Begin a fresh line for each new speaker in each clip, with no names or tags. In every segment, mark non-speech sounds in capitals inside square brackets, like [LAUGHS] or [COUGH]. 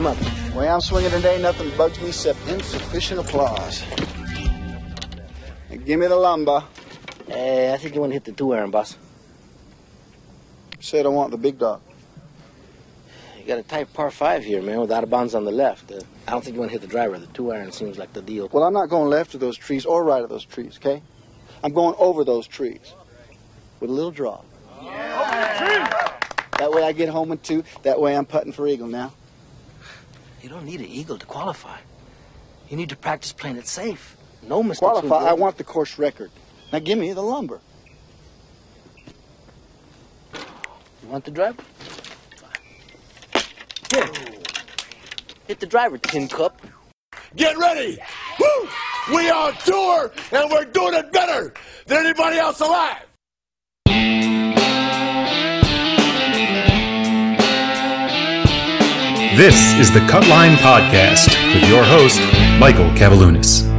The way I'm swinging today, nothing bugs me except insufficient applause. Now, give me the lumber.
Eh, I think you want to hit the two iron, boss.
Said I want the big dog.
You got a tight par five here, man, with out of bounds on the left. Uh, I don't think you want to hit the driver. The two iron seems like the deal.
Well, I'm not going left of those trees or right of those trees, okay? I'm going over those trees with a little draw. That way I get home in two. That way I'm putting for eagle now.
You don't need an eagle to qualify. You need to practice playing it safe. No mistakes.
Qualify. I want the course record. Now give me the lumber.
You want the driver? Here. Hit the driver, tin cup.
Get ready! Woo! We are on tour, and we're doing it better than anybody else alive!
This is the Cutline Podcast with your host, Michael
Kavaliunas.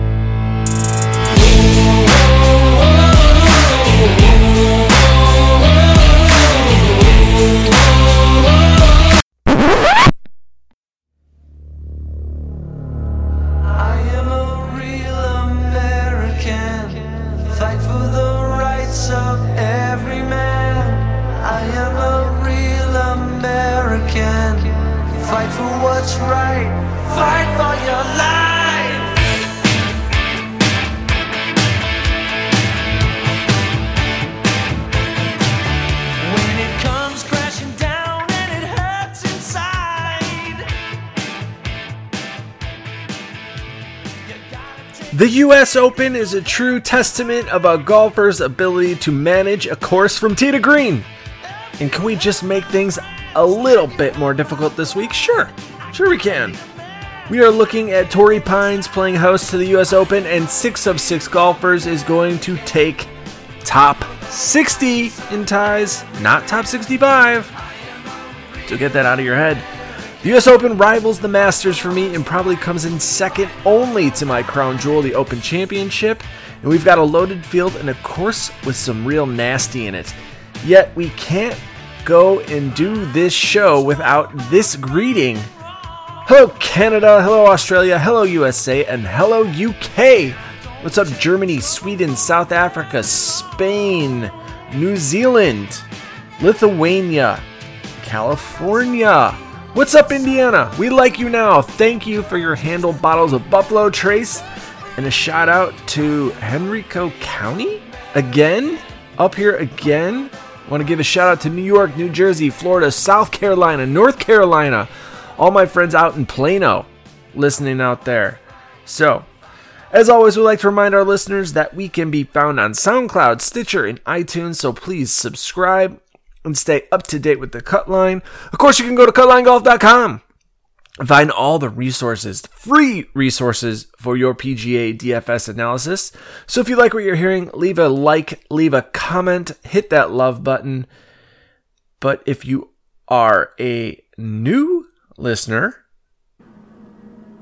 The
US Open is a true testament of a golfer's ability to manage a course from tee to green. And can we just make things a little bit more difficult this week? Sure. Sure we can. We are looking at Torrey Pines playing host to the US Open, and six of six golfers is going to take top 60 in ties, not top 65. So get that out of your head. The US Open rivals the Masters for me and probably comes in second only to my crown jewel, the Open Championship. And we've got a loaded field and a course with some real nasty in it. Yet we can't go and do this show without this greeting. Hello, Canada. Hello, Australia. Hello, USA. And hello, UK. What's up, Germany, Sweden, South Africa, Spain, New Zealand, Lithuania, California. What's up, Indiana? We like you now. Thank you for your handle bottles of Buffalo Trace. And a shout out to Henrico County again, up here again. Want to give a shout out to New York, New Jersey, Florida, South Carolina, North Carolina, all my friends out in Plano listening out there. So, as always, we like to remind our listeners that we can be found on SoundCloud, Stitcher, and iTunes, so please subscribe and stay up to date with the cut line. Of course, you can go to cutlinegolf.com and find all the resources, free resources for your PGA DFS analysis. So if you like what you're hearing, leave a like, leave a comment, hit that love button. But if you are a new listener,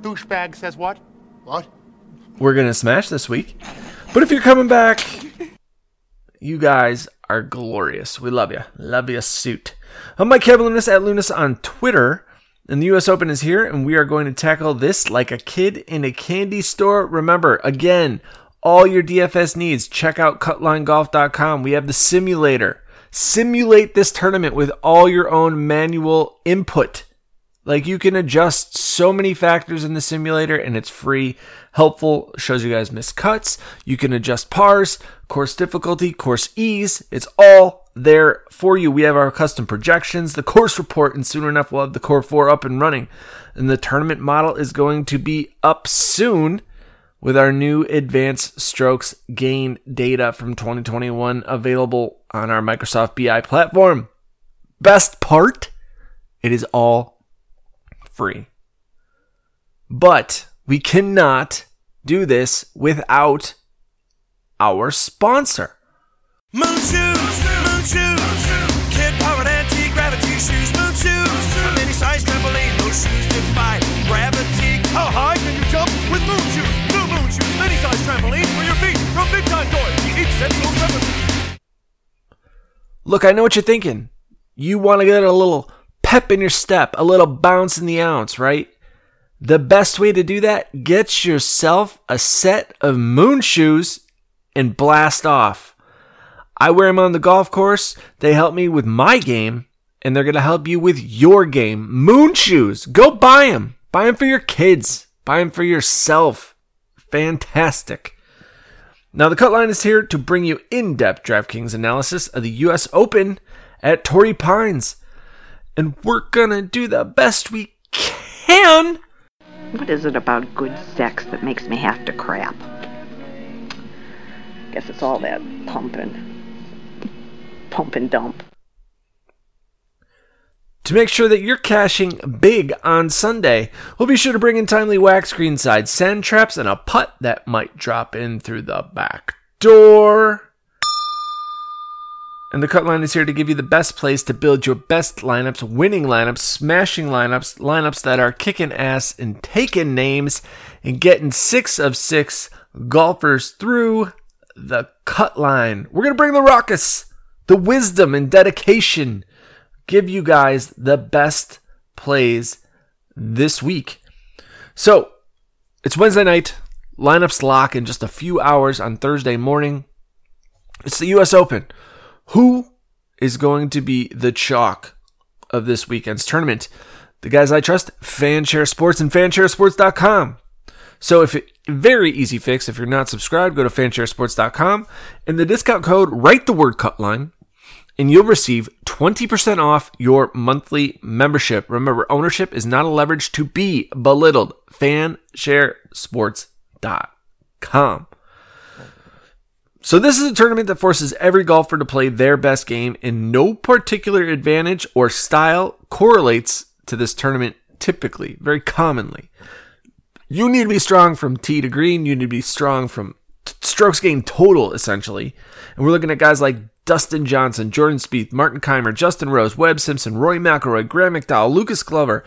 Douchebag says what? What?
we're going to smash this week. But if you're coming back, you guys are glorious. We love you. Love you, suit. I'm Mike Kavaliunas at Lunas on Twitter. And the US Open is here, and we are going to tackle this like a kid in a candy store. Remember, again, all your DFS needs, check out cutlinegolf.com. We have the simulator. Simulate this tournament with all your own manual input. Like you can adjust so many factors in the simulator and it's free, helpful, shows you guys missed cuts. You can adjust pars, course difficulty, course ease. It's all there for you. We have our custom projections, the course report, and soon enough we'll have the core four up and running. And the tournament model is going to be up soon with our new advanced strokes gain data from 2021 available on our Microsoft BI platform. Best part, it is all free. But we cannot do this without our sponsor.
Moon shoes, moon shoes, kid powered anti-gravity shoes, moon shoes, a mini size trampoline, those shoes defy gravity. How high can you jump with moon shoes? New moon shoes, mini size trampoline for your feet from Big Time Toys. Each.
Look, I know what you're thinking. You want to get a little pep in your step, a little bounce in the ounce, right? The best way to do that, get yourself a set of moon shoes and blast off. I wear them on the golf course. They help me with my game, and they're going to help you with your game. Moon shoes. Go buy them. Buy them for your kids. Buy them for yourself. Fantastic. Now, the cut line is here to bring you in depth DraftKings analysis of the U.S. Open at Torrey Pines. And we're to do the best we can.
What is it about good sex that makes me have to crap? Guess it's all that pumping. Pump and dump.
To make sure that you're cashing big on Sunday, we'll be sure to bring in timely wax greenside sand traps and a putt that might drop in through the back door. And the cut line is here to give you the best place to build your best lineups, winning lineups, smashing lineups, lineups that are kicking ass and taking names and getting six of six golfers through the cut line. We're going to bring the raucous, the wisdom and dedication, give you guys the best plays this week. So it's Wednesday night. Lineups lock in just a few hours on Thursday morning. It's the U.S. Open. Who is going to be the chalk of this weekend's tournament? The guys I trust, Fanshare Sports and fansharesports.com. So if it, very easy fix, if you're not subscribed, go to fansharesports.com and the discount code, write the word cutline and you'll receive 20% off your monthly membership. Remember, ownership is not a leverage to be belittled. Fansharesports.com. So this is a tournament that forces every golfer to play their best game, and no particular advantage or style correlates to this tournament typically, very commonly. You need to be strong from tee to green. You need to be strong from t- strokes gained total, essentially. And we're looking at guys like Dustin Johnson, Jordan Spieth, Martin Kaymer, Justin Rose, Webb Simpson, Roy McIlroy, Graham McDowell, Lucas Glover.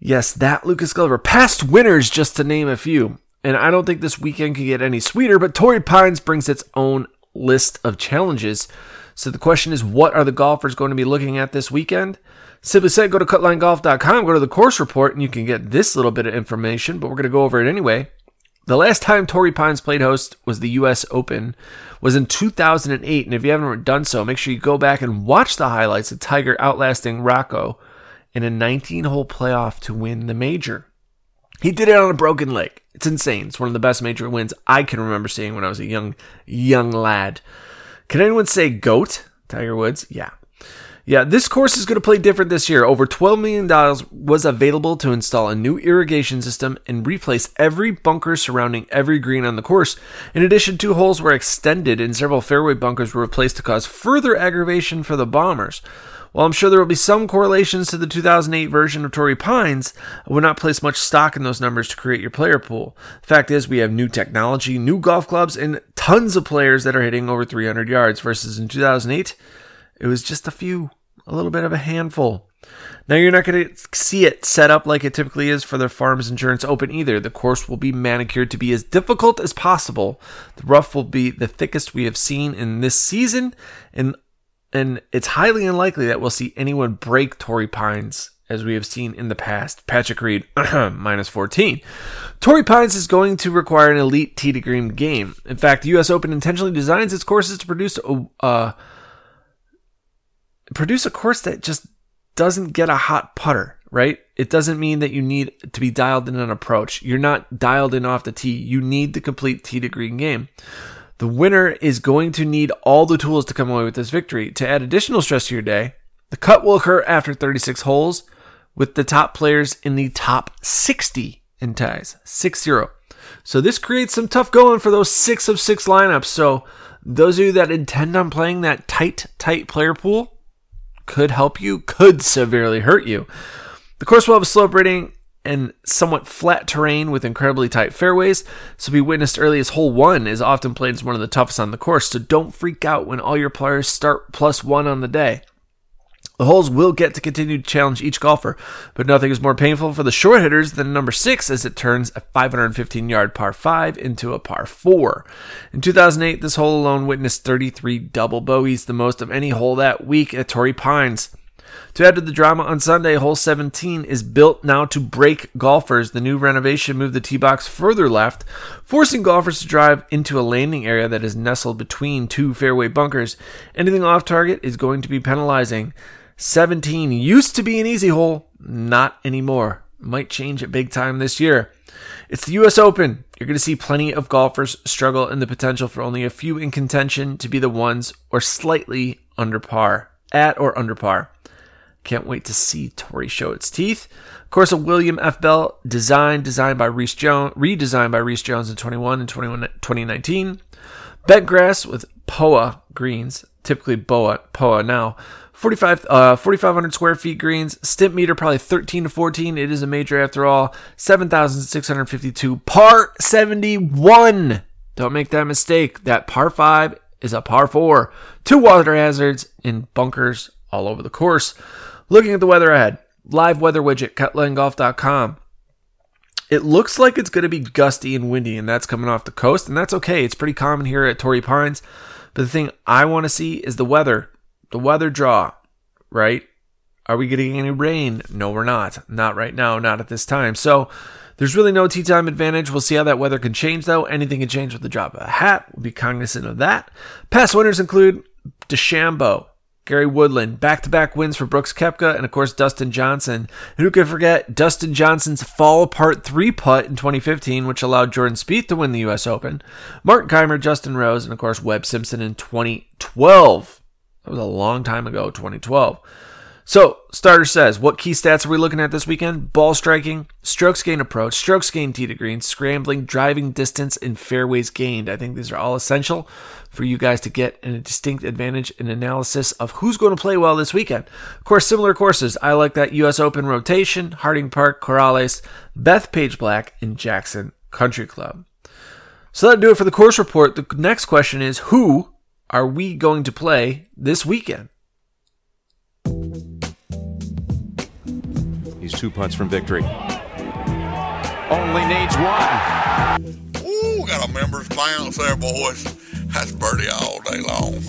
Yes, that Lucas Glover. Past winners, just to name a few. And I don't think this weekend can get any sweeter, but Torrey Pines brings its own list of challenges. So the question is, what are the golfers going to be looking at this weekend? Simply said, go to cutlinegolf.com, go to the course report, and you can get this little bit of information, but we're going to go over it anyway. The last time Torrey Pines played host was the U.S. Open, was in 2008, and if you haven't done so, make sure you go back and watch the highlights of Tiger outlasting Rocco in a 19-hole playoff to win the major. He did it on a broken leg. It's insane. It's one of the best major wins I can remember seeing when I was a young, young lad. Can anyone say GOAT? Tiger Woods? Yeah. Yeah, this course is going to play different this year. Over $12 million was available to install a new irrigation system and replace every bunker surrounding every green on the course. In addition, two holes were extended and several fairway bunkers were replaced to cause further aggravation for the Bombers. While I'm sure there will be some correlations to the 2008 version of Torrey Pines, I would not place much stock in those numbers to create your player pool. The fact is, we have new technology, new golf clubs, and tons of players that are hitting over 300 yards versus in 2008, it was just a few, a little bit of a handful. Now, you're not going to see it set up like it typically is for the Farmers Insurance Open either. The course will be manicured to be as difficult as possible. The rough will be the thickest we have seen in this season, and and it's highly unlikely that we'll see anyone break Torrey Pines as we have seen in the past. Patrick Reed, [CLEARS THROAT] minus 14. Torrey Pines is going to require an elite tee to green game. In fact, the U.S. Open intentionally designs its courses to produce a, uh, produce a course that just doesn't get a hot putter, right? It doesn't mean that you need to be dialed in an approach. You're not dialed in off the tee. You need the complete tee to green game. The winner is going to need all the tools to come away with this victory. To add additional stress to your day, the cut will occur after 36 holes with the top players in the top 60 in ties. 6 0. So this creates some tough going for those 6 of 6 lineups. So those of you that intend on playing that tight, tight player pool could help you, could severely hurt you. The course will have a slope rating and somewhat flat terrain with incredibly tight fairways, so be witnessed early as hole one is often played as one of the toughest on the course, so don't freak out when all your players start plus one on the day. The holes will get to continue to challenge each golfer, but nothing is more painful for the short hitters than number six as it turns a 515 yard par five into a par four. In 2008, this hole alone witnessed 33 double bogeys, the most of any hole that week at Torrey Pines. To add to the drama on Sunday, hole 17 is built now to break golfers. The new renovation moved the tee box further left, forcing golfers to drive into a landing area that is nestled between two fairway bunkers. Anything off target is going to be penalizing. 17 used to be an easy hole, not anymore. Might change it big time this year. It's the US Open. You're going to see plenty of golfers struggle and the potential for only a few in contention to be the ones or slightly under par, at or under par. Can't wait to see Torrey show its teeth. Of course, a William F. Bell design, designed by Rees Jones, redesigned by Rees Jones in 21 and 21, 2019. Bent grass with POA greens, typically BOA, POA now. 45, uh, 4,500 square feet greens. Stimp meter probably 13 to 14. It is a major after all. 7,652. Par 71. Don't make that mistake. That par 5 is a par 4. Two water hazards in bunkers all over the course. Looking at the weather ahead. Live weather widget, cutlinegolf.com. It looks like it's going to be gusty and windy, and that's coming off the coast, and that's okay. It's pretty common here at Torrey Pines. But the thing I want to see is the weather the weather draw, right? Are we getting any rain? No, we're not. Not right now, not at this time. So there's really no tee time advantage. We'll see how that weather can change, though. Anything can change with the drop of a hat. We'll be cognizant of that. Past winners include DeChambeau, Gary Woodland, back to back wins for Brooks Koepka, and of course Dustin Johnson. And who could forget Dustin Johnson's fall apart three putt in 2015, which allowed Jordan Spieth to win the U.S. Open, Martin Kaymer, Justin Rose, and of course Webb Simpson in 2012. That was a long time ago, 2012. So, starter says, what key stats are we looking at this weekend? Ball striking, strokes gained approach, strokes gained tee to green, scrambling, driving distance, and fairways gained. I think these are all essential for you guys to get a distinct advantage in analysis of who's going to play well this weekend. Of course, similar courses. I like that U.S. Open rotation, Harding Park, Corrales, Bethpage Black, and Jackson Country Club. So that'll do it for the course report. The next question is who are we going to play this weekend?
He's two putts from victory. Only needs one.
Ooh, got a members bounce there, boys. That's birdie all day long.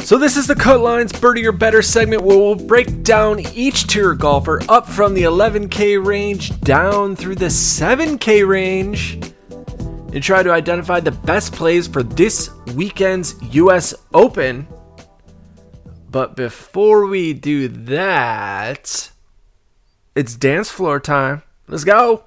So this is the Cut Lines Birdie or Better segment where we'll break down each tier golfer up from the 11K range down through the 7K range and try to identify the best plays for this weekend's US Open. But before we do that, it's dance floor time. Let's go.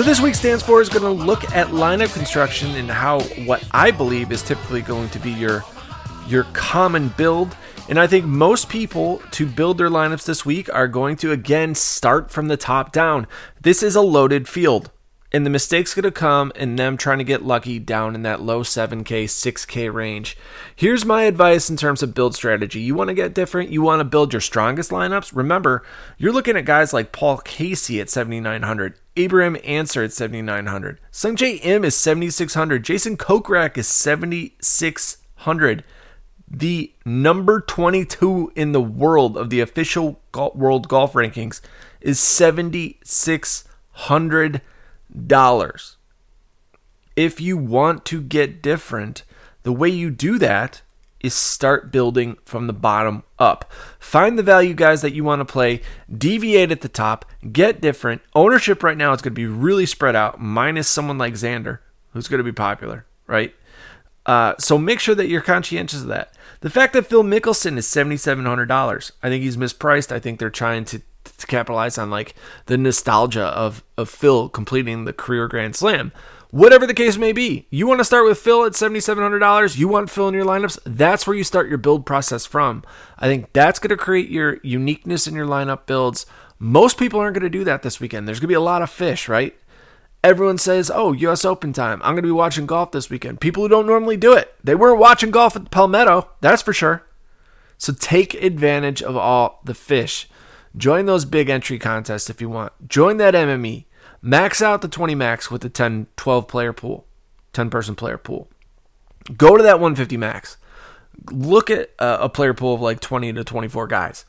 So this week's dance floor is going to look at lineup construction and how what I believe is typically going to be your your common build. And I think most people to build their lineups this week are going to again start from the top down. This is a loaded field. And the mistake's going to come in them trying to get lucky down in that low 7K, 6K range. Here's my advice in terms of build strategy. You want to get different, you want to build your strongest lineups. Remember, you're looking at guys like Paul Casey at 7,900, Abraham Ancer at 7,900, Sungjae Im is 7,600, Jason Kokrak is 7,600 the number 22 in the world of the official world golf rankings is $7,600 dollars. If you want to get different, the way you do that is start building from the bottom up. Find the value guys that you want to play, deviate at the top, get different. Ownership right now is going to be really spread out, minus someone like Xander, who's going to be popular, right? Uh, so make sure that you're conscientious of that. The fact that Phil Mickelson is $7,700, I think he's mispriced. I think they're trying to to capitalize on like the nostalgia of of Phil completing the career Grand Slam. Whatever the case may be, you want to start with Phil at $7,700. You want Phil in your lineups. That's where you start your build process from. I think that's going to create your uniqueness in your lineup builds. Most people aren't going to do that this weekend. There's going to be a lot of fish, right? Everyone says, "Oh, U.S. Open time. I'm going to be watching golf this weekend." People who don't normally do it, they weren't watching golf at Palmetto. That's for sure. So take advantage of all the fish. Join those big entry contests if you want. Join that MME. Max out the 20 max with the 10, 12 player pool, 10 person player pool. Go to that 150 max. Look at a, a player pool of like 20 to 24 guys.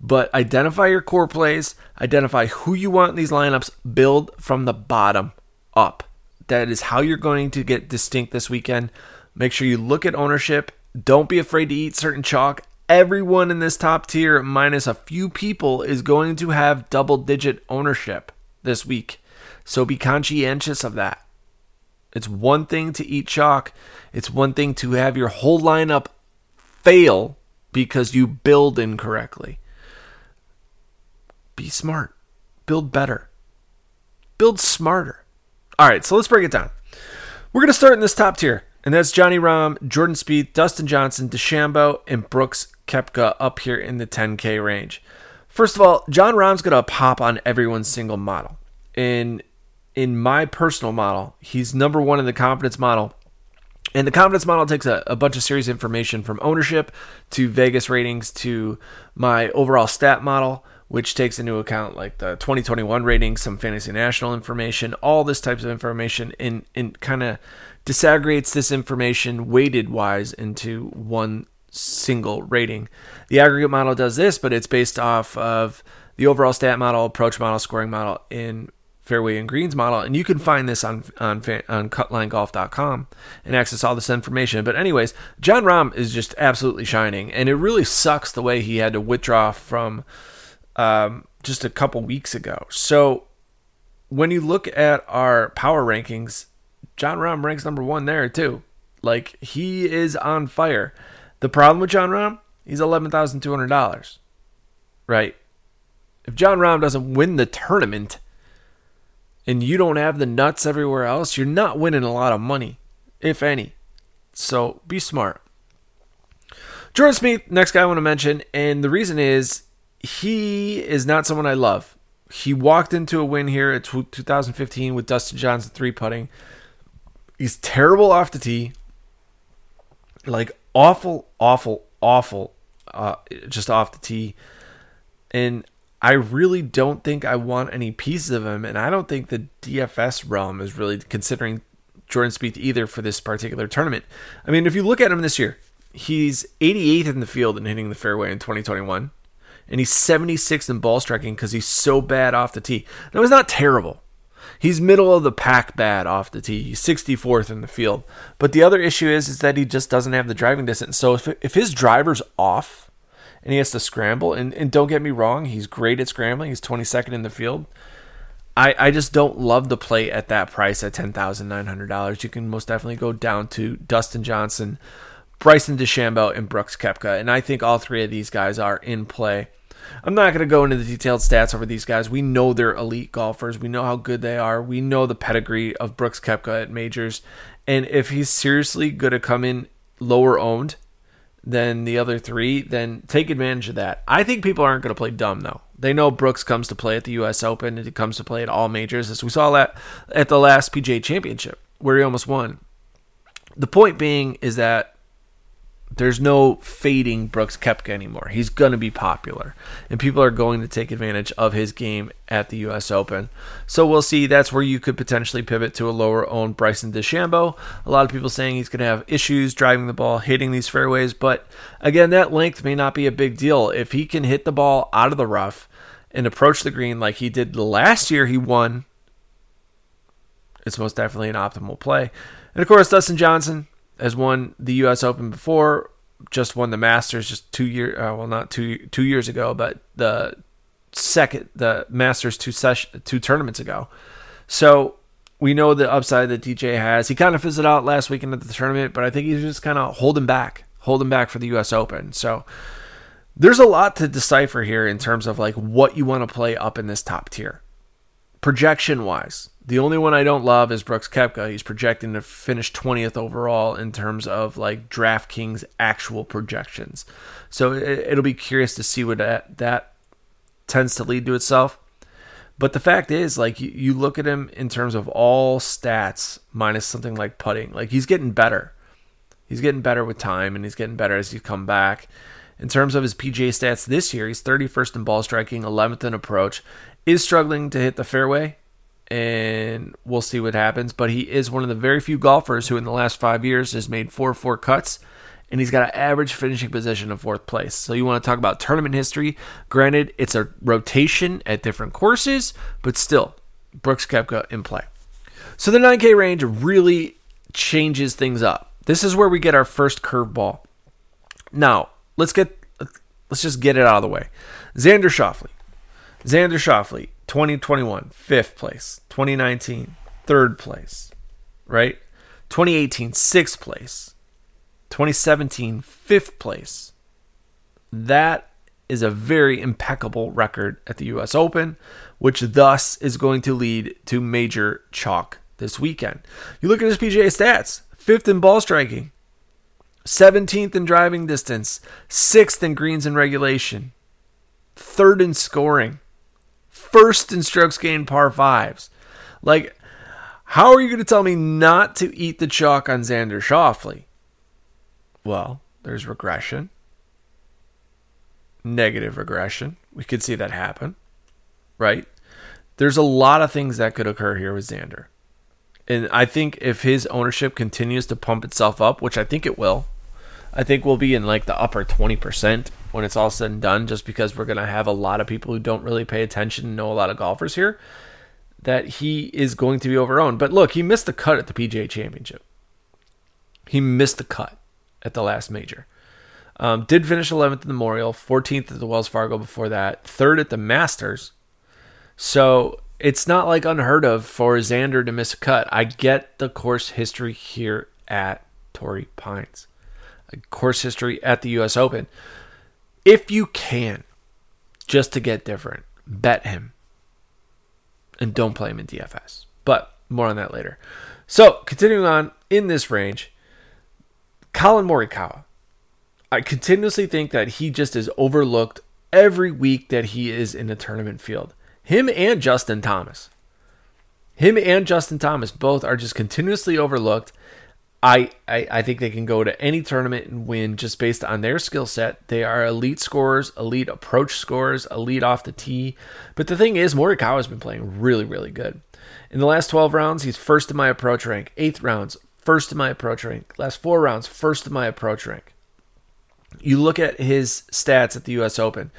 But identify your core plays, identify who you want in these lineups, build from the bottom up. That is how you're going to get distinct this weekend. Make sure you look at ownership. Don't be afraid to eat certain chalk. Everyone in this top tier, minus a few people, is going to have double digit ownership this week. So be conscientious of that. It's one thing to eat chalk, it's one thing to have your whole lineup fail because you build incorrectly. Be smart, build better, build smarter. All right, so let's break it down. We're going to start in this top tier, and that's Johnny Rahm, Jordan Spieth, Dustin Johnson, DeChambeau, and Brooks Koepka up here in the 10K range. First of all, Jon Rahm's going to pop on everyone's single model. In in my personal model, he's number one in the confidence model. And the confidence model takes a, a bunch of series information from ownership to Vegas ratings to my overall stat model, which takes into account like the 2021 ratings, some fantasy national information, all this types of information, and, and kind of disaggregates this information weighted wise into one single rating. The aggregate model does this, but it's based off of the overall stat model, approach model, scoring model in fairway and greens model, and you can find this on on on cutlinegolf.com and access all this information. But anyways, Jon Rahm is just absolutely shining, and it really sucks the way he had to withdraw from um, just a couple weeks ago. So when you look at our power rankings, Jon Rahm ranks number one there too. Like he is on fire. The problem with Jon Rahm, he's eleven thousand two hundred dollars, right? If Jon Rahm doesn't win the tournament and you don't have the nuts everywhere else, you're not winning a lot of money, if any. So be smart. Jordan Spieth, next guy I want to mention, and the reason is he is not someone I love. He walked into a win here at 2015 with Dustin Johnson three putting. He's terrible off the tee, like awful, awful, awful, uh, just off the tee. And I really don't think I want any pieces of him, and I don't think the DFS realm is really considering Jordan Spieth either for this particular tournament. I mean, if you look at him this year, he's 88th in the field and hitting the fairway in 2021, and he's 76th in ball striking because he's so bad off the tee. Now, he's not terrible. He's middle of the pack bad off the tee. He's 64th in the field. But the other issue is, is that he just doesn't have the driving distance. So if, if his driver's off, and he has to scramble. And, and don't get me wrong, he's great at scrambling. He's 22nd in the field. I, I just don't love the play at that price at $10,900. You can most definitely go down to Dustin Johnson, Bryson DeChambeau, and Brooks Koepka. And I think all three of these guys are in play. I'm not going to go into the detailed stats over these guys. We know they're elite golfers. We know how good they are. We know the pedigree of Brooks Koepka at majors. And if he's seriously going to come in lower owned, than the other three, then take advantage of that. I think people aren't going to play dumb though. They know Brooks comes to play at the U.S. Open and he comes to play at all majors, as we saw that at the last PGA Championship where he almost won. The point being is that there's no fading Brooks Koepka anymore. He's going to be popular, and people are going to take advantage of his game at the U.S. Open. So we'll see. That's where you could potentially pivot to a lower owned Bryson DeChambeau. A lot of people saying he's going to have issues driving the ball, hitting these fairways, but again, that length may not be a big deal. If he can hit the ball out of the rough and approach the green like he did last year, he won. It's most definitely an optimal play. And of course, Dustin Johnson, has won the U.S. Open before, just won the Masters just two year, uh, well not two two years ago, but the second the Masters two session two tournaments ago. So we know the upside that DJ has. He kind of fizzled out last weekend at the tournament, but I think he's just kind of holding back, holding back for the U.S. Open. So there's a lot to decipher here in terms of like what you want to play up in this top tier, projection wise. The only one I don't love is Brooks Koepka. He's projecting to finish 20th overall in terms of like DraftKings actual projections. So it, will be curious to see what that, that tends to lead to itself. But the fact is, like, you, you look at him in terms of all stats minus something like putting, like, he's getting better. He's getting better with time and he's getting better as he's come back. In terms of his PGA stats this year, he's 31st in ball striking, 11th in approach, is struggling to hit the fairway and we'll see what happens. But he is one of the very few golfers who, in the last five years, has made four four cuts, and he's got an average finishing position of fourth place. So you want to talk about tournament history? Granted, it's a rotation at different courses, but still, Brooks Koepka in play. So the 9K range really changes things up. This is where we get our first curveball. Now, let's get let's just get it out of the way. Xander Schauffele. Xander Schauffele, 2021, fifth place. 2019, third place. Right? 2018, sixth place. 2017, fifth place. That is a very impeccable record at the US Open, which thus is going to lead to major chalk this weekend. You look at his PGA stats fifth in ball striking, 17th in driving distance, sixth in greens and regulation, third in scoring, first in strokes gained par fives. Like, how are you going to tell me not to eat the chalk on Xander Schauffele? Well, there's regression, negative regression. We could see that happen, right? There's a lot of things that could occur here with Xander. And I think if his ownership continues to pump itself up, which I think it will, I think we'll be in like the upper 20% when it's all said and done, just because we're going to have a lot of people who don't really pay attention and know a lot of golfers here, that he is going to be overowned. But look, he missed the cut at the PGA Championship. He missed the cut at the last major. Um, did finish 11th at the Memorial, 14th at the Wells Fargo before that, third at the Masters. So it's not like unheard of for Xander to miss a cut. I get the course history here at Torrey Pines, course history at the U.S. Open. If you can, just to get different, bet him and don't play him in DFS. But more on that later. So continuing on in this range, Collin Morikawa. I continuously think that he just is overlooked every week that he is in the tournament field. Him and Justin Thomas. Him and Justin Thomas both are just continuously overlooked. I, I, I think they can go to any tournament and win just based on their skill set. They are elite scorers, elite approach scorers, elite off the tee. But the thing is, Morikawa has been playing really, really good. In the last 12 rounds, he's first in my approach rank. Eighth rounds, first in my approach rank. Last four rounds, first in my approach rank. You look at his stats at the U.S. Open.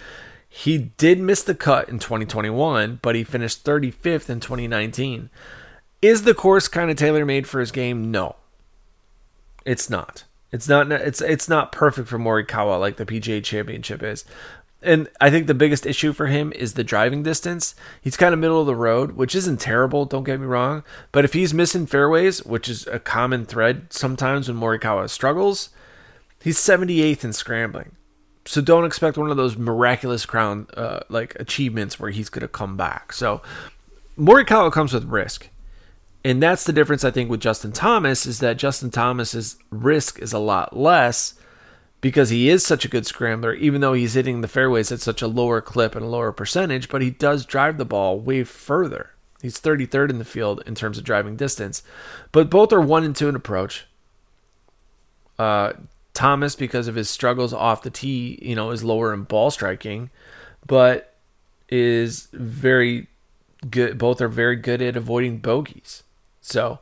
He did miss the cut in 2021, but he finished 35th in 2019. Is the course kind of tailor made for his game? No, it's not. It's not. It's it's not perfect for Morikawa like the PGA Championship is. And I think the biggest issue for him is the driving distance. He's kind of middle of the road, which isn't terrible, don't get me wrong. But if he's missing fairways, which is a common thread sometimes when Morikawa struggles, he's 78th in scrambling so don't expect one of those miraculous crown uh, like achievements where he's going to come back. So Morikawa comes with risk. And that's the difference I think with Justin Thomas is that Justin Thomas's risk is a lot less because he is such a good scrambler even though he's hitting the fairways at such a lower clip and a lower percentage, but he does drive the ball way further. He's 33rd in the field in terms of driving distance. But both are 1 and 2 in approach. Uh, Thomas, because of his struggles off the tee, you know, is lower in ball striking, but is very good. Both are very good at avoiding bogeys. So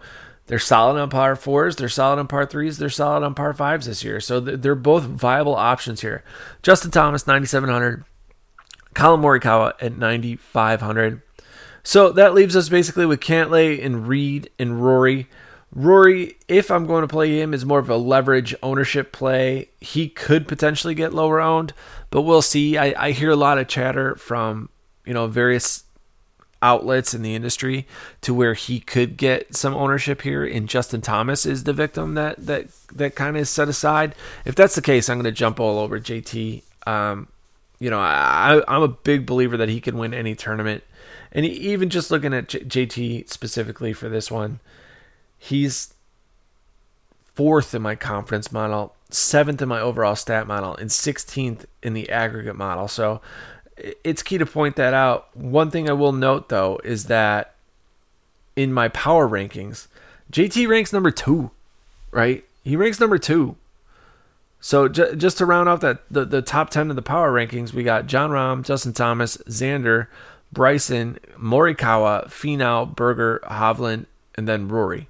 they're solid on par fours, they're solid on par threes, they're solid on par fives this year. So they're both viable options here. Justin Thomas, 9,700. Collin Morikawa at 9,500. So that leaves us basically with Cantlay and Reed and Rory. Rory, if I'm going to play him, is more of a leverage ownership play. He could potentially get lower owned, but we'll see. I, I hear a lot of chatter from you know various outlets in the industry to where he could get some ownership here and Justin Thomas is the victim that that that kind of is set aside. If that's the case, I'm going to jump all over JT. Um, you know, I, I'm a big believer that he can win any tournament. And even just looking at J- JT specifically for this one, He's fourth in my confidence model, seventh in my overall stat model, and 16th in the aggregate model. So it's key to point that out. One thing I will note though is that in my power rankings, JT ranks number two, right? He ranks number two. So j- just to round off that the, the top 10 of the power rankings, we got Jon Rahm, Justin Thomas, Xander, Bryson, Morikawa, Finau, Berger, Hovland, and then Rory.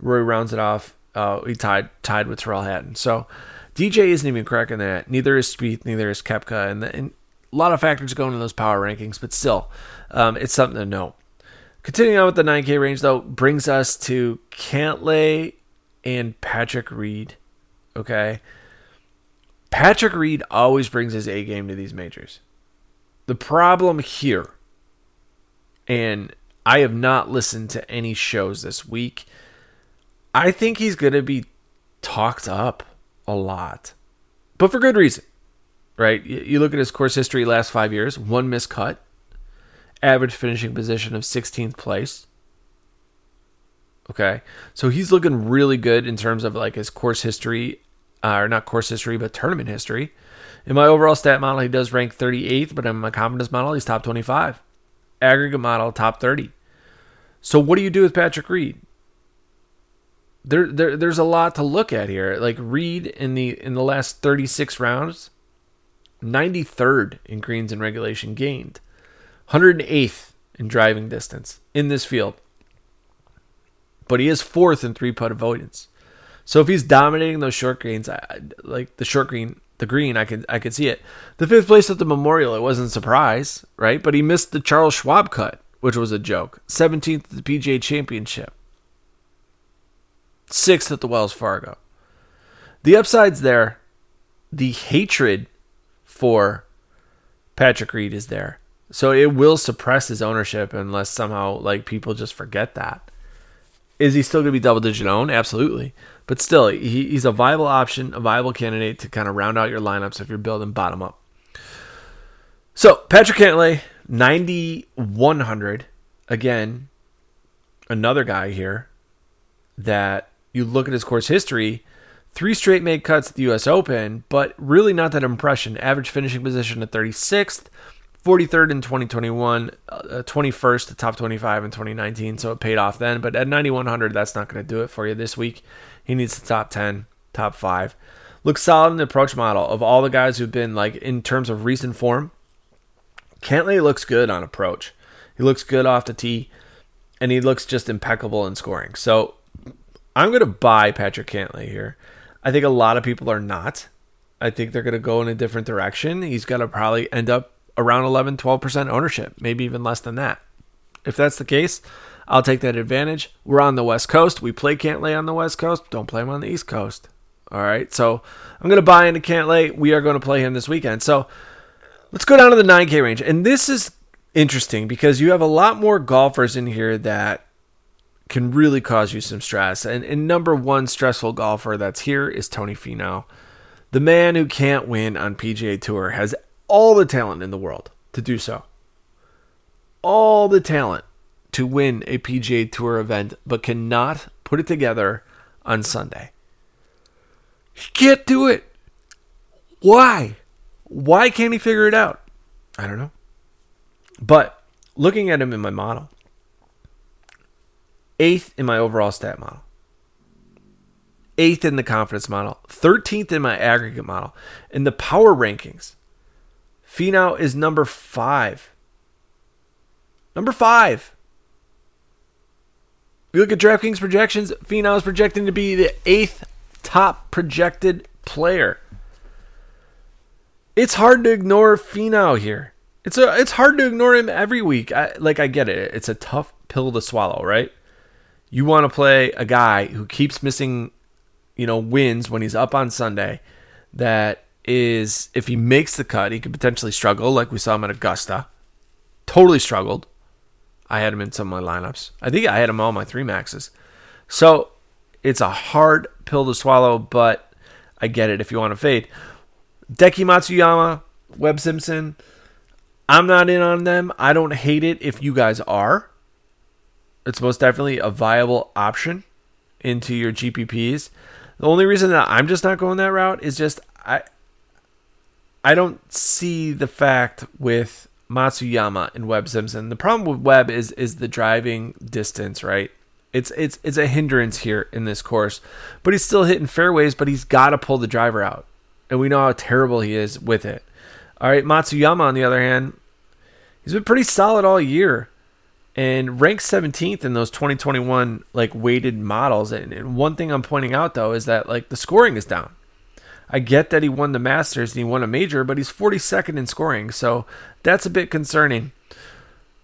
Rory rounds it off. Uh, he tied tied with Tyrrell Hatton. So DJ isn't even cracking that. Neither is Spieth. Neither is Koepka. And, and a lot of factors go into those power rankings, but still, um, it's something to note. Continuing on with the 9K range, though, brings us to Cantlay and Patrick Reed. Okay. Patrick Reed always brings his A game to these majors. The problem here, and I have not listened to any shows this week, I think he's going to be talked up a lot, but for good reason, right? You look at his course history last five years, one miscut, average finishing position of 16th place. Okay. So he's looking really good in terms of like his course history, uh, or not course history, but tournament history. In my overall stat model, he does rank 38th, but in my confidence model, he's top 25. Aggregate model, top 30. So what do you do with Patrick Reed? There, there, there's a lot to look at here. Like Reed in the in the last 36 rounds, 93rd in greens and regulation gained, 108th in driving distance in this field. But he is fourth in three putt avoidance. So if he's dominating those short greens, I, like the short green, the green, I could I could see it. The fifth place at the Memorial, it wasn't a surprise, right? But he missed the Charles Schwab cut, which was a joke. 17th at the PGA Championship. Sixth at the Wells Fargo. The upside's there. The hatred for Patrick Reed is there. So it will suppress his ownership unless somehow like people just forget that. Is he still going to be double digit owned? Absolutely. But still, he, he's a viable option, a viable candidate to kind of round out your lineups if you're building bottom up. So, Patrick Cantlay, 9,100. Again, another guy here that you look at his course history, three straight made cuts at the U.S. Open, but really not that impression. Average finishing position at 36th, 43rd in 2021, uh, 21st to top 25 in 2019, so it paid off then. But at 9100, that's not going to do it for you this week. He needs the top 10, top five. Looks solid in the approach model of all the guys who've been like in terms of recent form. Cantlay looks good on approach. He looks good off the tee, and he looks just impeccable in scoring. So I'm going to buy Patrick Cantlay here. I think a lot of people are not. I think they're going to go in a different direction. He's going to probably end up around 11, 12% ownership, maybe even less than that. If that's the case, I'll take that advantage. We're on the West Coast. We play Cantlay on the West Coast. Don't play him on the East Coast. All right. So I'm going to buy into Cantlay. We are going to play him this weekend. So let's go down to the 9K range. And this is interesting because you have a lot more golfers in here that can really cause you some stress. And, and number one stressful golfer that's here is Tony Finau. The man who can't win on PGA Tour has all the talent in the world to do so. All the talent to win a PGA Tour event, but cannot put it together on Sunday. He can't do it. Why? Why can't he figure it out? I don't know. But looking at him in my model, eighth in my overall stat model, eighth in the confidence model, 13th in my aggregate model. In the power rankings, Finau is number five. Number five. If you look at DraftKings projections, Finau is projecting to be the eighth top projected player. It's hard to ignore Finau here. It's a, it's hard to ignore him every week. I, like I get it. It's a tough pill to swallow, right? You want to play a guy who keeps missing, you know, wins when he's up on Sunday. That is, if he makes the cut, he could potentially struggle, like we saw him at Augusta. Totally struggled. I had him in some of my lineups. I think I had him all my three maxes. So it's a hard pill to swallow, but I get it if you want to fade. Deki Matsuyama, Webb Simpson. I'm not in on them. I don't hate it if you guys are. It's most definitely a viable option into your GPPs. The only reason that I'm just not going that route is just I I don't see the fact with Matsuyama and Webb Simpson. The problem with Webb is is the driving distance, right? It's it's it's a hindrance here in this course, but he's still hitting fairways. But he's got to pull the driver out, and we know how terrible he is with it. All right, Matsuyama on the other hand, He's been pretty solid all year and ranked 17th in those 2021 like weighted models. And, and one thing I'm pointing out though is that like the scoring is down. I get that he won the Masters and he won a major, but he's 42nd in scoring, so that's a bit concerning.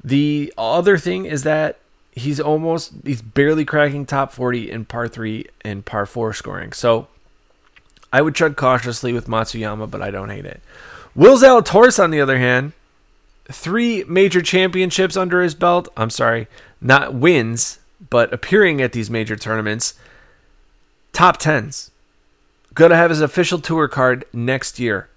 The other thing is that he's almost he's barely cracking top 40 in par 3 and par 4 scoring. So I would tread cautiously with Matsuyama, but I don't hate it. Will Zalatoris on the other hand, three major championships under his belt. I'm sorry, not wins, but appearing at these major tournaments. Top 10s. Gonna have his official tour card next year.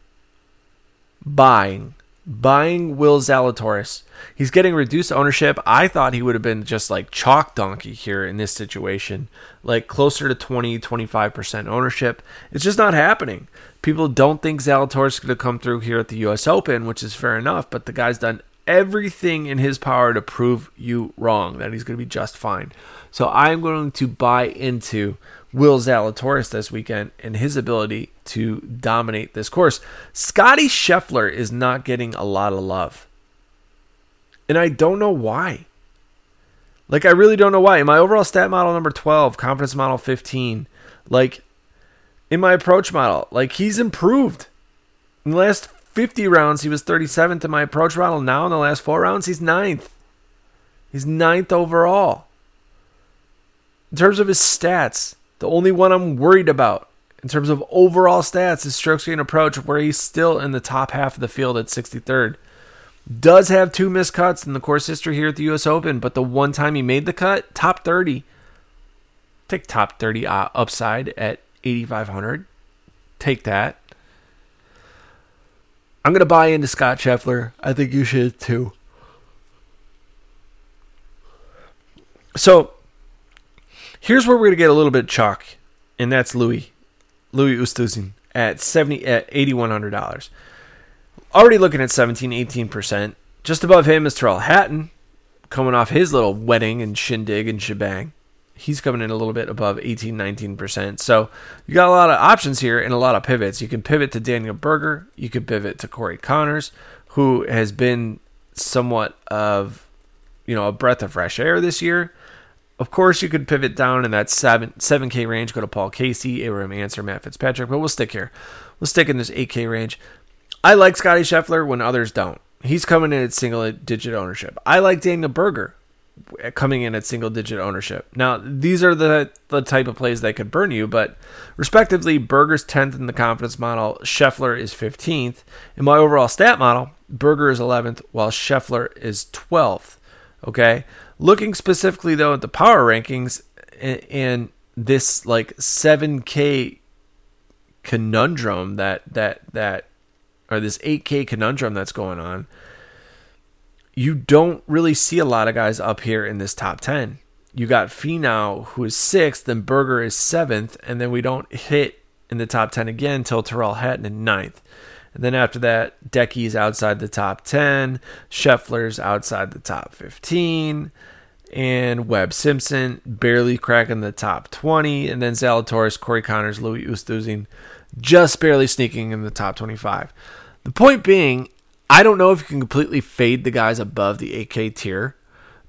Buying. Buying Will Zalatoris. He's getting reduced ownership. I thought he would have been just like chalk donkey here in this situation, like closer to 20, 25% ownership. It's just not happening. People don't think Zalatoris is going to come through here at the US Open, which is fair enough, but the guy's done everything in his power to prove you wrong, that he's going to be just fine. So I'm going to buy into Will Zalatoris this weekend and his ability to dominate this course. Scotty Scheffler is not getting a lot of love. And I don't know why. Like, I really don't know why. In my overall stat model number 12, confidence model 15, like, in my approach model, like, he's improved. In the last 50 rounds, he was 37th in my approach model. Now, in the last four rounds, he's ninth. He's ninth overall. In terms of his stats, the only one I'm worried about in terms of overall stats his strokes gained approach, where he's still in the top half of the field at 63rd. Does have two missed cuts in the course history here at the U.S. Open, but the one time he made the cut, top 30. Take top 30 uh, upside at 8,500. Take that. I'm going to buy into Scott Scheffler. I think you should too. So Here's where we're gonna get a little bit chalk, and that's Louis, Louis Oosthuizen at seventy at eighty one hundred dollars. Already looking at 17, 18 percent. Just above him is Tyrrell Hatton, coming off his little wedding and shindig and shebang. He's coming in a little bit above 18, 19%. So you got a lot of options here and a lot of pivots. You can pivot to Daniel Berger. You can pivot to Corey Conners, who has been somewhat of, you know, a breath of fresh air this year. Of course, you could pivot down in that seven seven K range, go to Paul Casey, Abraham Ancer, Matt Fitzpatrick, but we'll stick here. We'll stick in this eight K range. I like Scotty Scheffler when others don't. He's coming in at single digit ownership. I like Daniel Berger coming in at single digit ownership. Now, these are the the type of plays that could burn you, but respectively, Berger's 10th in the confidence model, Scheffler is 15th. In my overall stat model, Berger is 11th, while Scheffler is 12th. Okay? Looking specifically though at the power rankings and this like 7k conundrum that that that or this 8k conundrum that's going on you don't really see a lot of guys up here in this top 10 you got Finau who is sixth and Berger is seventh and then we don't hit in the top 10 again until Tyrrell Hatton in ninth and then after that, Decky's outside the top 10, Scheffler's outside the top 15, and Webb Simpson barely cracking the top 20, and then Zalatoris, Corey Conners, Louis Oosthuizen just barely sneaking in the top 25. The point being, I don't know if you can completely fade the guys above the 8K tier,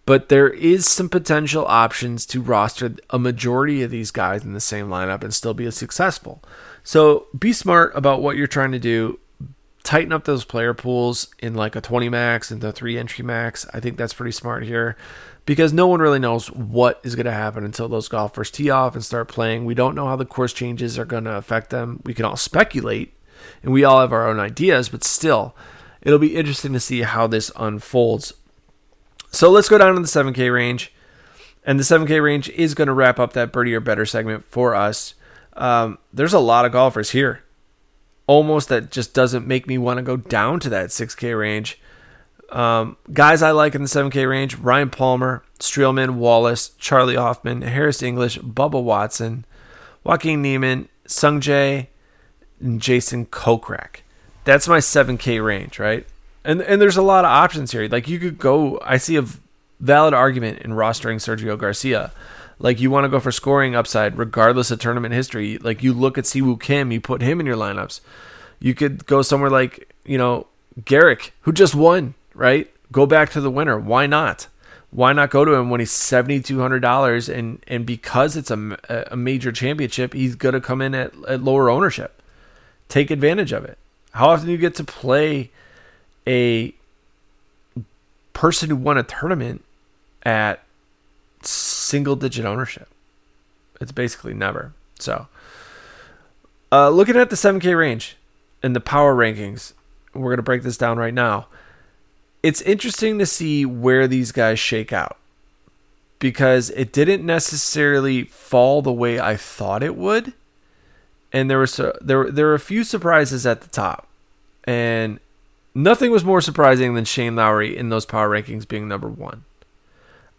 but there is some potential options to roster a majority of these guys in the same lineup and still be successful. So be smart about what you're trying to do tighten up those player pools in like a 20 max and the three entry max. I think that's pretty smart here because no one really knows what is going to happen until those golfers tee off and start playing. We don't know how the course changes are going to affect them. We can all speculate and we all have our own ideas, but still, it'll be interesting to see how this unfolds. So let's go down to the 7K range. And the 7K range is going to wrap up that birdie or better segment for us. Um, there's a lot of golfers here almost that just doesn't make me want to go down to that 6K range. Um, guys I like in the 7K range Ryan Palmer, Streelman, Wallace, Charley Hoffman, Harris English, Bubba Watson, Joaquin Niemann, Sung Jae, and Jason Kokrak. That's my 7K range, right? And and there's a lot of options here. Like you could go, I see a valid argument in rostering Sergio Garcia. Like you want to go for scoring upside regardless of tournament history. Like you look at Siwoo Kim, you put him in your lineups. You could go somewhere like, you know, Garrick, who just won, right? Go back to the winner. Why not? Why not go to him when he's seventy two hundred dollars and and because it's a, a major championship, he's gonna come in at, at lower ownership. Take advantage of it. How often do you get to play a person who won a tournament at single digit ownership? It's basically never. So, uh, looking at the 7K range and the power rankings, we're going to break this down right now. It's interesting to see where these guys shake out because it didn't necessarily fall the way I thought it would. And there was there there were a few surprises at the top. And nothing was more surprising than Shane Lowry in those power rankings being number 1.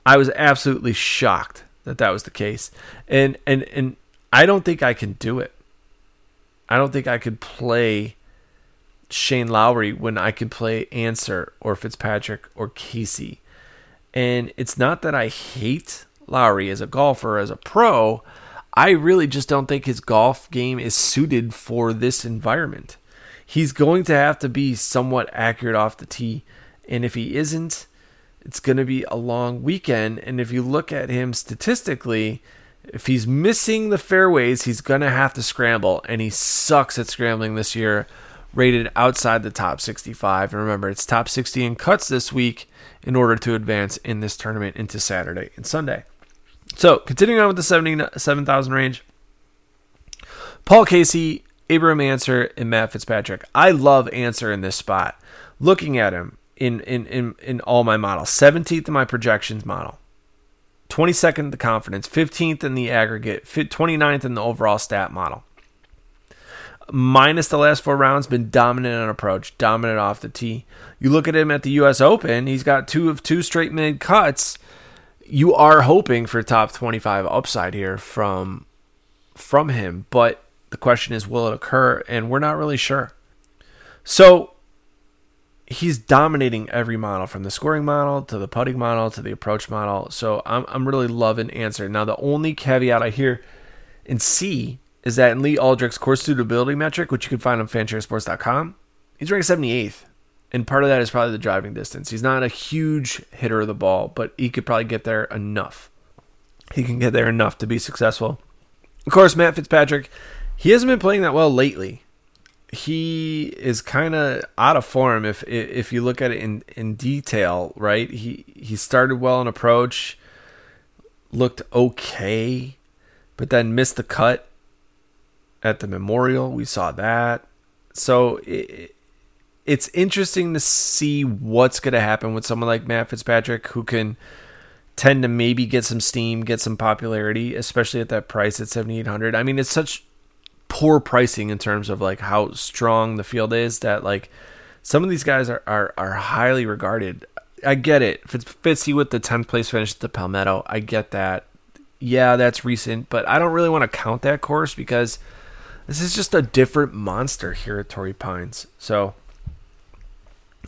I was absolutely shocked that that was the case. And and and I don't think I can do it. I don't think I could play Shane Lowry when I could play Ancer or Fitzpatrick or Casey. And it's not that I hate Lowry as a golfer, as a pro. I really just don't think his golf game is suited for this environment. He's going to have to be somewhat accurate off the tee. And if he isn't, it's going to be a long weekend. And if you look at him statistically, if he's missing the fairways, he's going to have to scramble. And he sucks at scrambling this year, rated outside the top 65. And remember, it's top 60 in cuts this week in order to advance in this tournament into Saturday and Sunday. So, continuing on with the 77,000 range, Paul Casey, Abraham Ancer, and Matt Fitzpatrick. I love Ancer in this spot. Looking at him in, in, in, in all my models, 17th in my projections model, 22nd in the confidence, 15th in the aggregate, 29th in the overall stat model. Minus the last four rounds, been dominant on approach, dominant off the tee. You look at him at the U.S. Open, he's got two of two straight mid cuts. You are hoping for top 25 upside here from from him, but the question is, will it occur? And we're not really sure. So he's dominating every model from the scoring model to the putting model to the approach model. So I'm I'm really loving Ancer. Now the only caveat I hear and see is that in Lee Aldrich's course suitability metric, which you can find on fansharesports.com, he's ranked 78th. And part of that is probably the driving distance. He's not a huge hitter of the ball, but he could probably get there enough. He can get there enough to be successful. Of course, Matt Fitzpatrick, he hasn't been playing that well lately. He is kind of out of form if if you look at it in, in detail, right? He he started well in approach, looked okay, but then missed the cut at the Memorial. We saw that. So it, it's interesting to see what's going to happen with someone like Matt Fitzpatrick who can tend to maybe get some steam, get some popularity, especially at that price at 7800. I mean, it's such poor pricing in terms of like how strong the field is that like some of these guys are are, are highly regarded. I get it. Fitz, Fitzy with the 10th place finish at the Palmetto. I get that. Yeah, that's recent, but I don't really want to count that course because this is just a different monster here at Torrey Pines. So,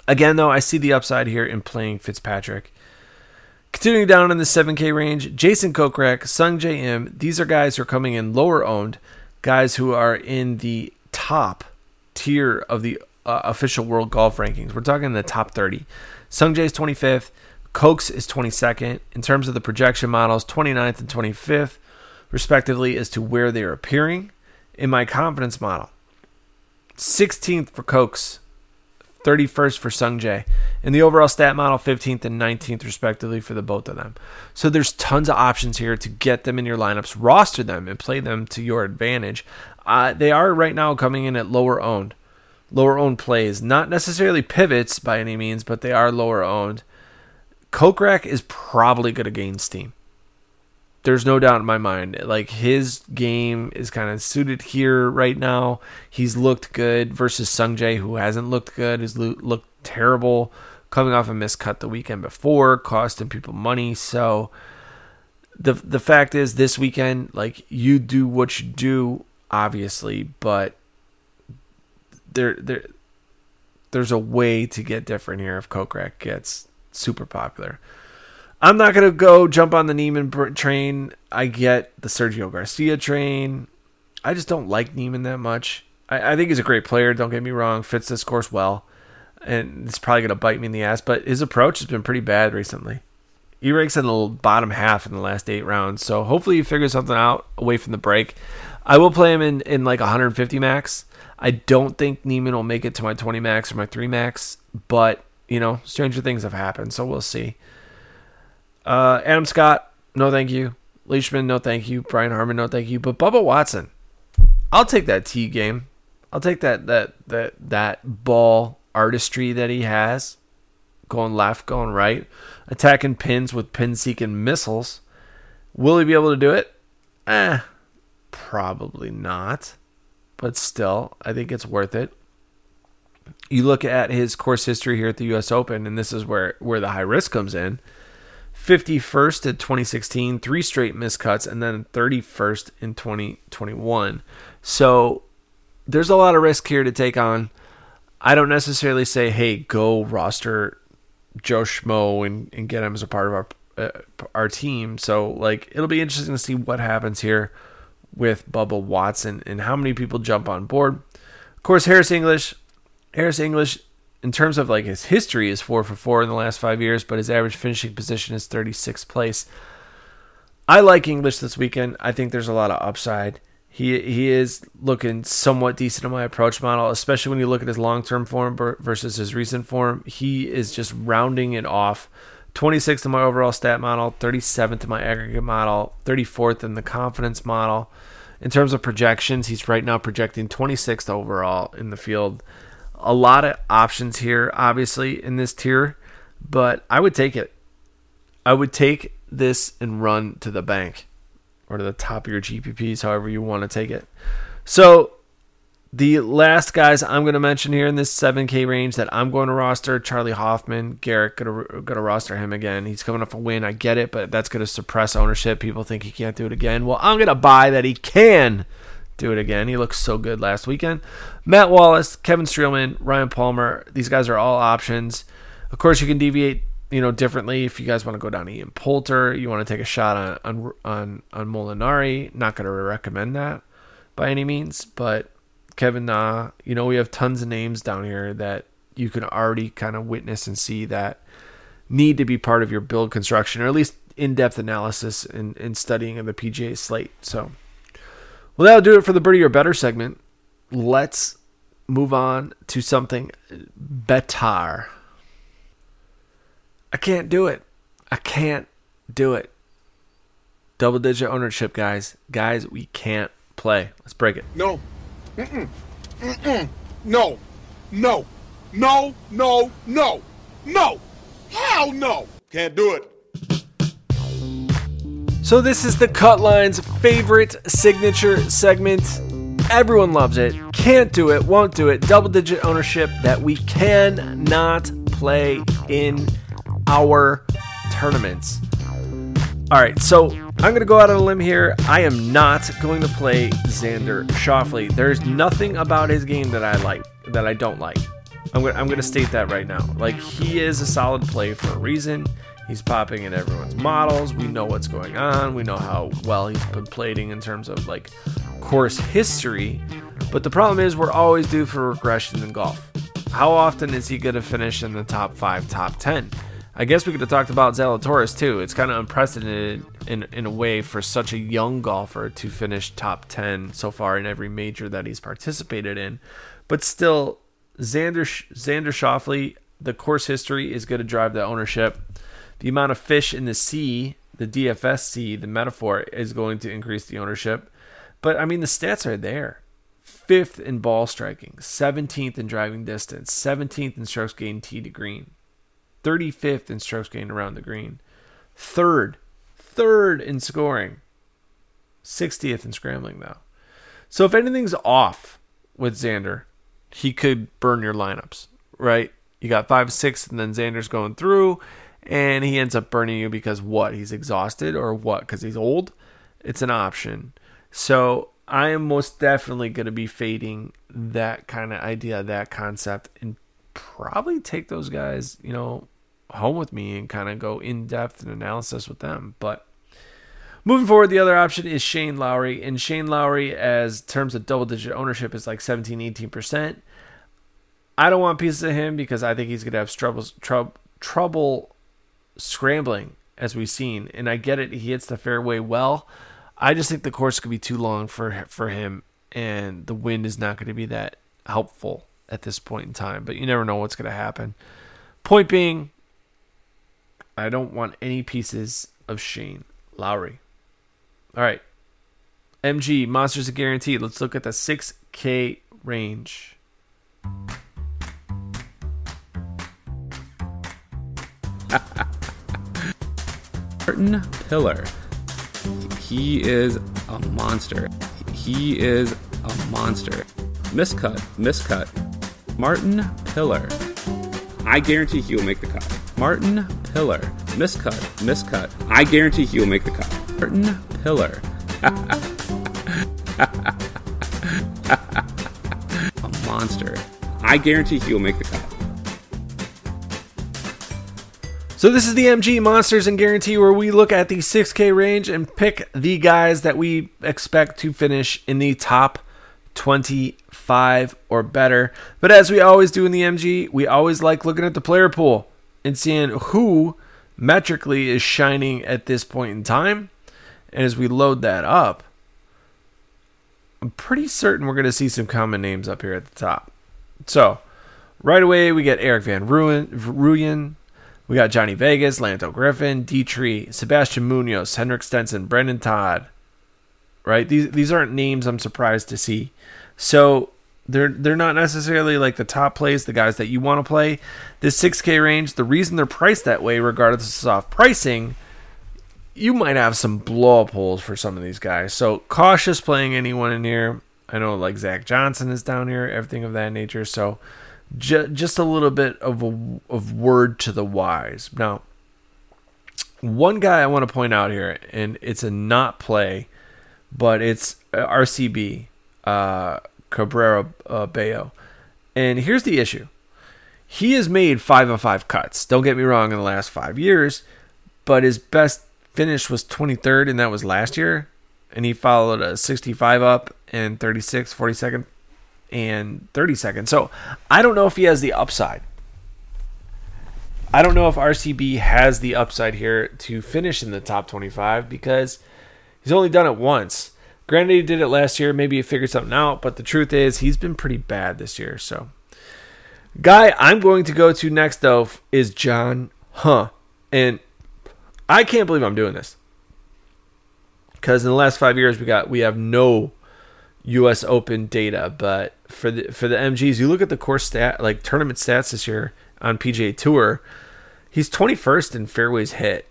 again, though, I see the upside here in playing Fitzpatrick. Continuing down in the 7K range, Jason Kokrak, Sungjae Im, these are guys who are coming in lower owned, guys who are in the top tier of the uh, official world golf rankings. We're talking the top 30. Sungjae is 25th, Cokes is 22nd. In terms of the projection models, 29th and 25th, respectively, as to where they are appearing in my confidence model. 16th for Cokes, 31st for Sungjae. and the overall stat model, 15th and 19th, respectively, for the both of them. So there's tons of options here to get them in your lineups, roster them, and play them to your advantage. Uh, they are right now coming in at lower owned. Lower owned plays. Not necessarily pivots by any means, but they are lower owned. Kokrak is probably to gain steam there's no doubt in my mind. Like his game is kind of suited here right now. He's looked good versus Sungjae, who hasn't looked good, has looked terrible, coming off a miscut the weekend before, costing people money. So the the fact is, this weekend, like you do what you do, obviously, but there there there's a way to get different here if Kokrak gets super popular. I'm not gonna go jump on the Niemann train. I get the Sergio Garcia train. I just don't like Niemann that much. I, I, think he's a great player. Don't get me wrong. Fits this course well. and it's probably going to bite me in the ass. But his approach has been pretty bad recently. He ranks in the bottom half in the last eight rounds, so hopefully he figures something out away from the break. I will play him in in like 150 max. I don't think Niemann will make it to my 20 max or my 3 max, but you know, stranger things have happened, so we'll see. Uh, Adam Scott, no thank you. Leishman, no thank you. Brian Harman, no thank you. But Bubba Watson, I'll take that T game. I'll take that that that that ball artistry that he has, going left, going right, attacking pins with pin seeking missiles. Will he be able to do it? Eh, probably not. But still, I think it's worth it. You look at his course history here at the U.S. Open, and this is where where the high risk comes in. 51st in 2016, three straight miscuts, and then 31st in 2021. So there's a lot of risk here to take on. I don't necessarily say, hey, go roster Joe Schmo and, and get him as a part of our uh, our team. So like it'll be interesting to see what happens here with Bubba Watson and how many people jump on board. Of course, Harris English, Harris English in terms of like his history is four for four in the last five years, but his average finishing position is 36th place. I like English this weekend. I think there's a lot of upside. He he is looking somewhat decent in my approach model, especially when you look at his long term form versus his recent form. He is just rounding it off. 26th in my overall stat model, 37th in my aggregate model, 34th in the confidence model. In terms of projections, he's right now projecting 26th overall in the field. A lot of options here, obviously, in this tier, but I would take it. I would take this and run to the bank or to the top of your GPPs, however you want to take it. So the last guys I'm going to mention here in this 7K range that I'm going to roster, Charley Hoffman, Garrett, going to, going to roster him again. He's coming off a win. I get it, but that's going to suppress ownership. People think he can't do it again. Well, I'm going to buy that he can do it again. He looks so good last weekend. Matt Wallace, Kevin Streelman, Ryan Palmer, these guys are all options. Of course, you can deviate you know differently if you guys want to go down Ian Poulter, you want to take a shot on on on, on Molinari. Not going to recommend that by any means, but Kevin Na, you know we have tons of names down here that you can already kind of witness and see that need to be part of your build construction or at least in-depth analysis and, and studying of the PGA slate. So, well, that'll do it for the birdie or better segment. Let's move on to something better. I can't do it. I can't do it. Double digit ownership, guys. Guys, we can't play. Let's break it.
No. Mm-mm. Mm-mm. No. No. No. No. No. No. Hell no. Can't do it.
So, this is the Cutline's favorite signature segment. Everyone loves it. Can't do it, won't do it. Double digit ownership that we cannot play in our tournaments. All right, so I'm going to go out on a limb here. I am not going to play Xander Schauffele. There's nothing about his game that I like, that I don't like. I'm going to state that right now. Like, he is a solid play for a reason. He's popping in everyone's models. We know what's going on. We know how well he's been plating in terms of like course history. But the problem is, we're always due for regression in golf. How often is he going to finish in the top five, top 10? I guess we could have talked about Zalatoris too. It's kind of unprecedented in in a way for such a young golfer to finish top 10 so far in every major that he's participated in. But still, Xander Xander Schauffele, the course history is going to drive the ownership. The amount of fish in the sea, the DFSC, the metaphor, is going to increase the ownership. But I mean, the stats are there. Fifth in ball striking, 17th in driving distance, 17th in strokes gained tee to green. 35th in strokes gained around the green, third, third in scoring, 60th in scrambling though. So if anything's off with Xander, he could burn your lineups, right? You got five, six, and then Xander's going through, and he ends up burning you because what? He's exhausted or what? Because he's old. It's an option. So I am most definitely going to be fading that kind of idea, that concept, and probably take those guys, you know, home with me and kind of go in depth and analysis with them. But moving forward, the other option is Shane Lowry. And Shane Lowry, as terms of double digit ownership, is like 17, 18%. I don't want pieces of him because I think he's going to have trouble, trouble, trouble scrambling, as we've seen. And I get it; he hits the fairway well. I just think the course could be too long for for him, and the wind is not going to be that helpful at this point in time. But you never know what's going to happen. Point being, I don't want any pieces of Shane Lowry. All right. MG, Monsters of Guarantee. Let's look at the 6K range. [LAUGHS]
Martin Piller. He is a monster. He is a monster. Miscut, miscut. Martin Piller. I guarantee he will make the cut. Martin Piller. Miscut, miscut. I guarantee he will make the cut. Martin Piller. [LAUGHS] a monster. I guarantee he will make the
So this is the MG Monsters and Guarantee where we look at the 6K range and pick the guys that we expect to finish in the top 25 or better. But as we always do in the MG, we always like looking at the player pool and seeing who metrically is shining at this point in time. And as we load that up, I'm pretty certain we're going to see some common names up here at the top. So, right away, we get Erik van Rooyen, Rooyen. We got Johnny Vegas, Lanto Griffin, Dietrich, Sebastian Munoz, Henrik Stenson, Brendon Todd. Right? These these aren't names I'm surprised to see. So they're they're not necessarily like the top plays, the guys that you want to play. This 6K range, the reason they're priced that way, regardless of soft pricing, you might have some blow up holes for some of these guys. So cautious playing anyone in here. I know like Zach Johnson is down here, everything of that nature. So ju- just a little bit of a, of word to the wise. Now, one guy I want to point out here, and it's a not play, but it's RCB uh, Cabrera uh, Bello. And here's the issue. He has made five of five cuts. Don't get me wrong, in the last five years, but his best finish was 23rd, and that was last year. And he followed a 65 up and 36, 42nd, and 30 seconds. So I don't know if he has the upside. I don't know if RCB has the upside here to finish in the top 25 because he's only done it once. Granted, he did it last year. Maybe he figured something out, but the truth is, he's been pretty bad this year. So, guy I'm going to go to next, though, is John Huh. And I can't believe I'm doing this because in the last five years we got we have no U.S. Open data, but for the for the MGs, you look at the course stat like tournament stats this year on PGA Tour. He's 21st in fairways hit,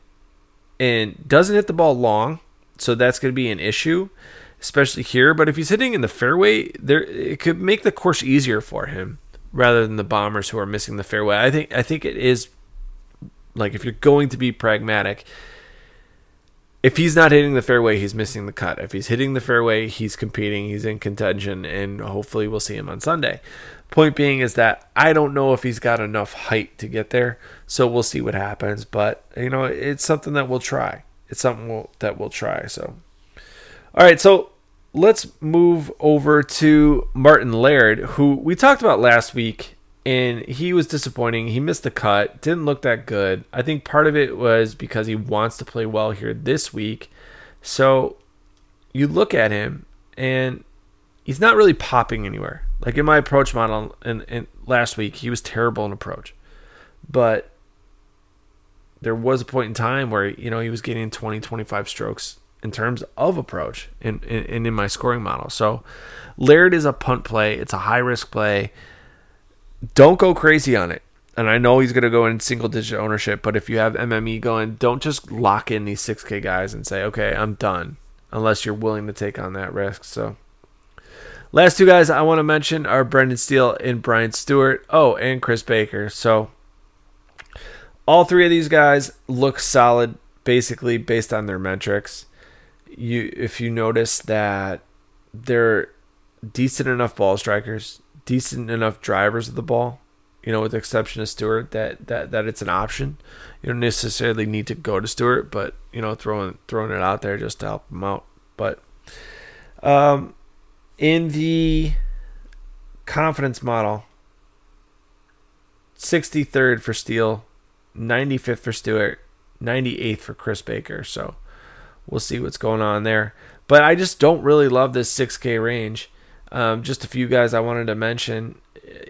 and doesn't hit the ball long, so that's going to be an issue, especially here. But if he's hitting in the fairway, there it could make the course easier for him rather than the bombers who are missing the fairway. I think I think it is like if you're going to be pragmatic, if he's not hitting the fairway, he's missing the cut. If he's hitting the fairway, he's competing, he's in contention, and hopefully we'll see him on Sunday. Point being is that I don't know if he's got enough height to get there, so we'll see what happens. But you know, it's something that we'll try. It's something we'll, that we'll try. So, all right, so let's move over to Martin Laird, who we talked about last week and he was disappointing. He missed the cut, didn't look that good. I think part of it was because he wants to play well here this week. So you look at him and he's not really popping anywhere. Like in my approach model in last week, he was terrible in approach. But there was a point in time where, you know, he was getting 20, 25 strokes in terms of approach and in, in, in my scoring model. So Laird is a punt play. It's a high risk play don't go crazy on it. And I know he's going to go in single digit ownership, but if you have MME going, don't just lock in these 6K guys and say, okay, I'm done, unless you're willing to take on that risk. So, last two guys I want to mention are Brendan Steele and Brian Stuard. Oh, and Chris Baker. So, all three of these guys look solid, basically based on their metrics. You, if you notice that they're decent enough ball strikers, decent enough drivers of the ball, you know, with the exception of Stuard, that that that it's an option. You don't necessarily need to go to Stuard, but you know, throwing throwing it out there just to help him out. But um, in the confidence model, 63rd for Steele, 95th for Stuard, 98th for Chris Baker. So we'll see what's going on there. But I just don't really love this 6K range. Um, just a few guys I wanted to mention.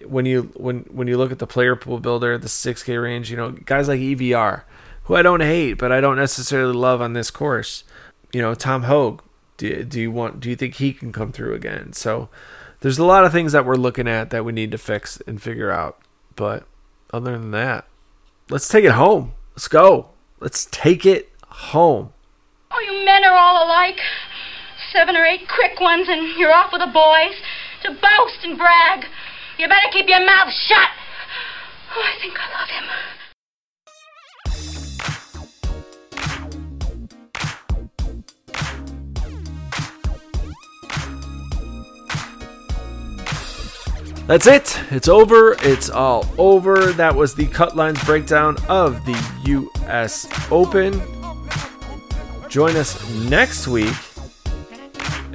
When you when when you look at the player pool builder, the 6K range, you know guys like EVR, who I don't hate, but I don't necessarily love on this course. You know Tom Hoge. Do, do you want? Do you think he can come through again? So there's a lot of things that we're looking at that we need to fix and figure out. But other than that, let's take it home. Let's go. Let's take it home.
Oh, you men are all alike. Seven or eight quick ones, and you're off with the boys to boast and brag. You better keep your mouth shut. Oh, I think I love him.
That's it. It's over. It's all over. That was the cut lines breakdown of the U.S. Open. Join us next week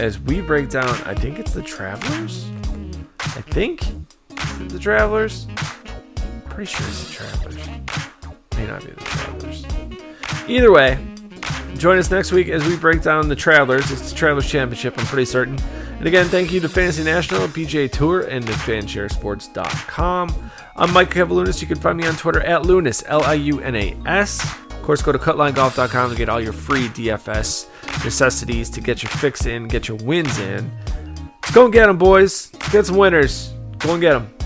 as we break down. I think it's the Travelers. I think the Travelers. Pretty sure it's the Travelers. May not be the Travelers. Either way, join us next week as we break down the Travelers. It's the Travelers Championship. I'm pretty certain. And again, thank you to Fantasy National, PGA Tour, and to fansharesports.com. I'm Mike Kavaliunas. You can find me on Twitter at Lunas, L I U N A S. Of course, go to cutlinegolf.com to get all your free DFS necessities to get your fix in, get your wins in. Let's go and get them, boys. Get some winners. Go and get them.